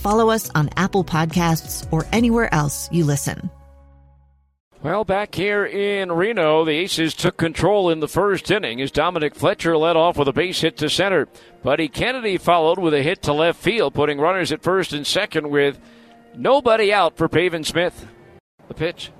follow us on Apple Podcasts, or anywhere else you listen. Well, back here in Reno, the Aces took control in the first inning as Dominic Fletcher led off with a base hit to center. Buddy Kennedy followed with a hit to left field, putting runners at first and second with nobody out for Pavin Smith. The pitch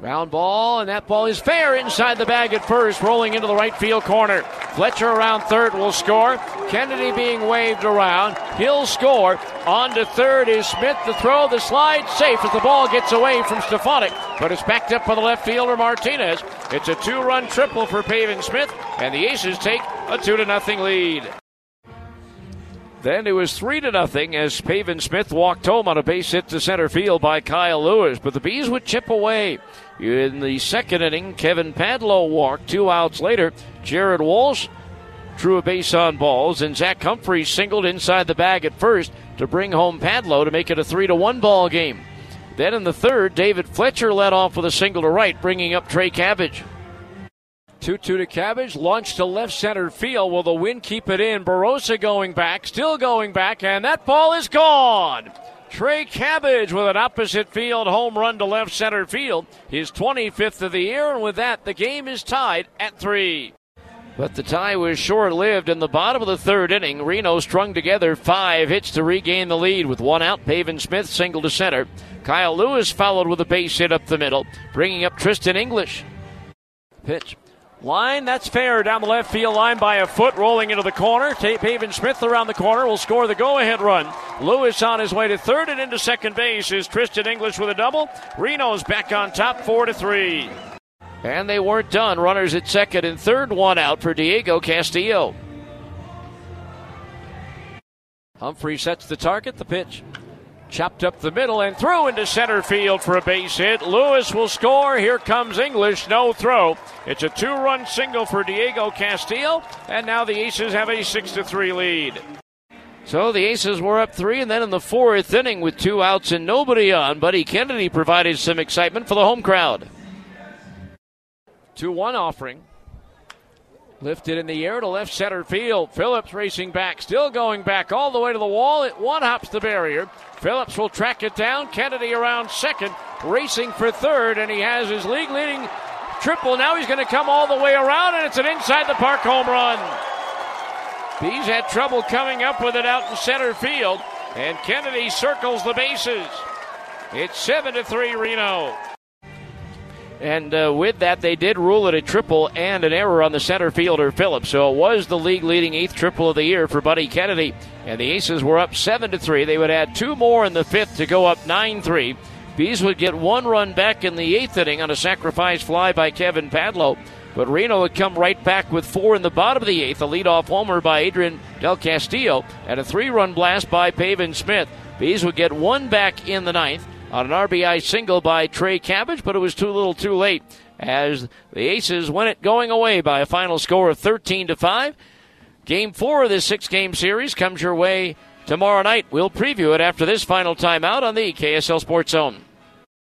Ground ball, and that ball is fair inside the bag at first, rolling into the right field corner. Fletcher around third will score. Kennedy being waved around. He'll score. On to third is Smith. The throw, the slide, safe as the ball gets away from Stefanic, but it's backed up by the left fielder Martinez. It's a two run triple for Pavin Smith, and the Aces take a 2 to nothing lead. Then it was three to nothing as Pavin Smith walked home on a base hit to center field by Kyle Lewis, but the Bees would chip away. In the second inning, Kevin Padlo walked. Two outs later, Jared Walsh drew a base on balls, and Zach Humphreys singled inside the bag at first to bring home Padlo to make it a three to one ball game. Then in the third, David Fletcher led off with a single to right, bringing up Trey Cabbage. 2 2 to Cabbage, launched to left center field. Will the wind keep it in? Barrosa going back, still going back, and that ball is gone. Trey Cabbage with an opposite field home run to left center field. His 25th of the year, and with that, the game is tied at three. But the tie was short lived. In the bottom of the third inning, Reno strung together five hits to regain the lead with one out. Pavin Smith single to center. Kyle Lewis followed with a base hit up the middle, bringing up Tristan English. Pitch Line, that's fair down the left field line by a foot, rolling into the corner. Pavin Smith around the corner will score the go ahead run. Lewis on his way to third and into second base is Tristan English with a double. Reno's back on top, 4 to 3. And they weren't done. Runners at second and third, one out for Diego Castillo. Humphrey sets the target, the pitch. Chopped up the middle and through into center field for a base hit. Lewis will score. Here comes English. No throw. It's a two run single for Diego Castillo. And now the Aces have a 6 to 3 lead. So the Aces were up three, and then in the fourth inning with two outs and nobody on, Buddy Kennedy provided some excitement for the home crowd. 2 1 offering. Lifted in the air to left center field. Phillips racing back, still going back all the way to the wall. It one hops the barrier. Phillips will track it down. Kennedy around second, racing for third, and he has his league leading triple. Now he's going to come all the way around, and it's an inside the park home run. Bees had trouble coming up with it out in center field, and Kennedy circles the bases. It's 7 to 3 Reno. And uh, with that, they did rule it a triple and an error on the center fielder, Phillips. So it was the league leading eighth triple of the year for Buddy Kennedy. And the Aces were up 7 to 3. They would add two more in the fifth to go up 9 3. Bees would get one run back in the eighth inning on a sacrifice fly by Kevin Padlo. But Reno would come right back with four in the bottom of the eighth. A leadoff homer by Adrian Del Castillo and a three run blast by Pavin Smith. Bees would get one back in the ninth on an RBI single by Trey Cabbage, but it was too little too late as the Aces win it going away by a final score of 13 to 5. Game four of this six game series comes your way tomorrow night. We'll preview it after this final timeout on the KSL Sports Zone.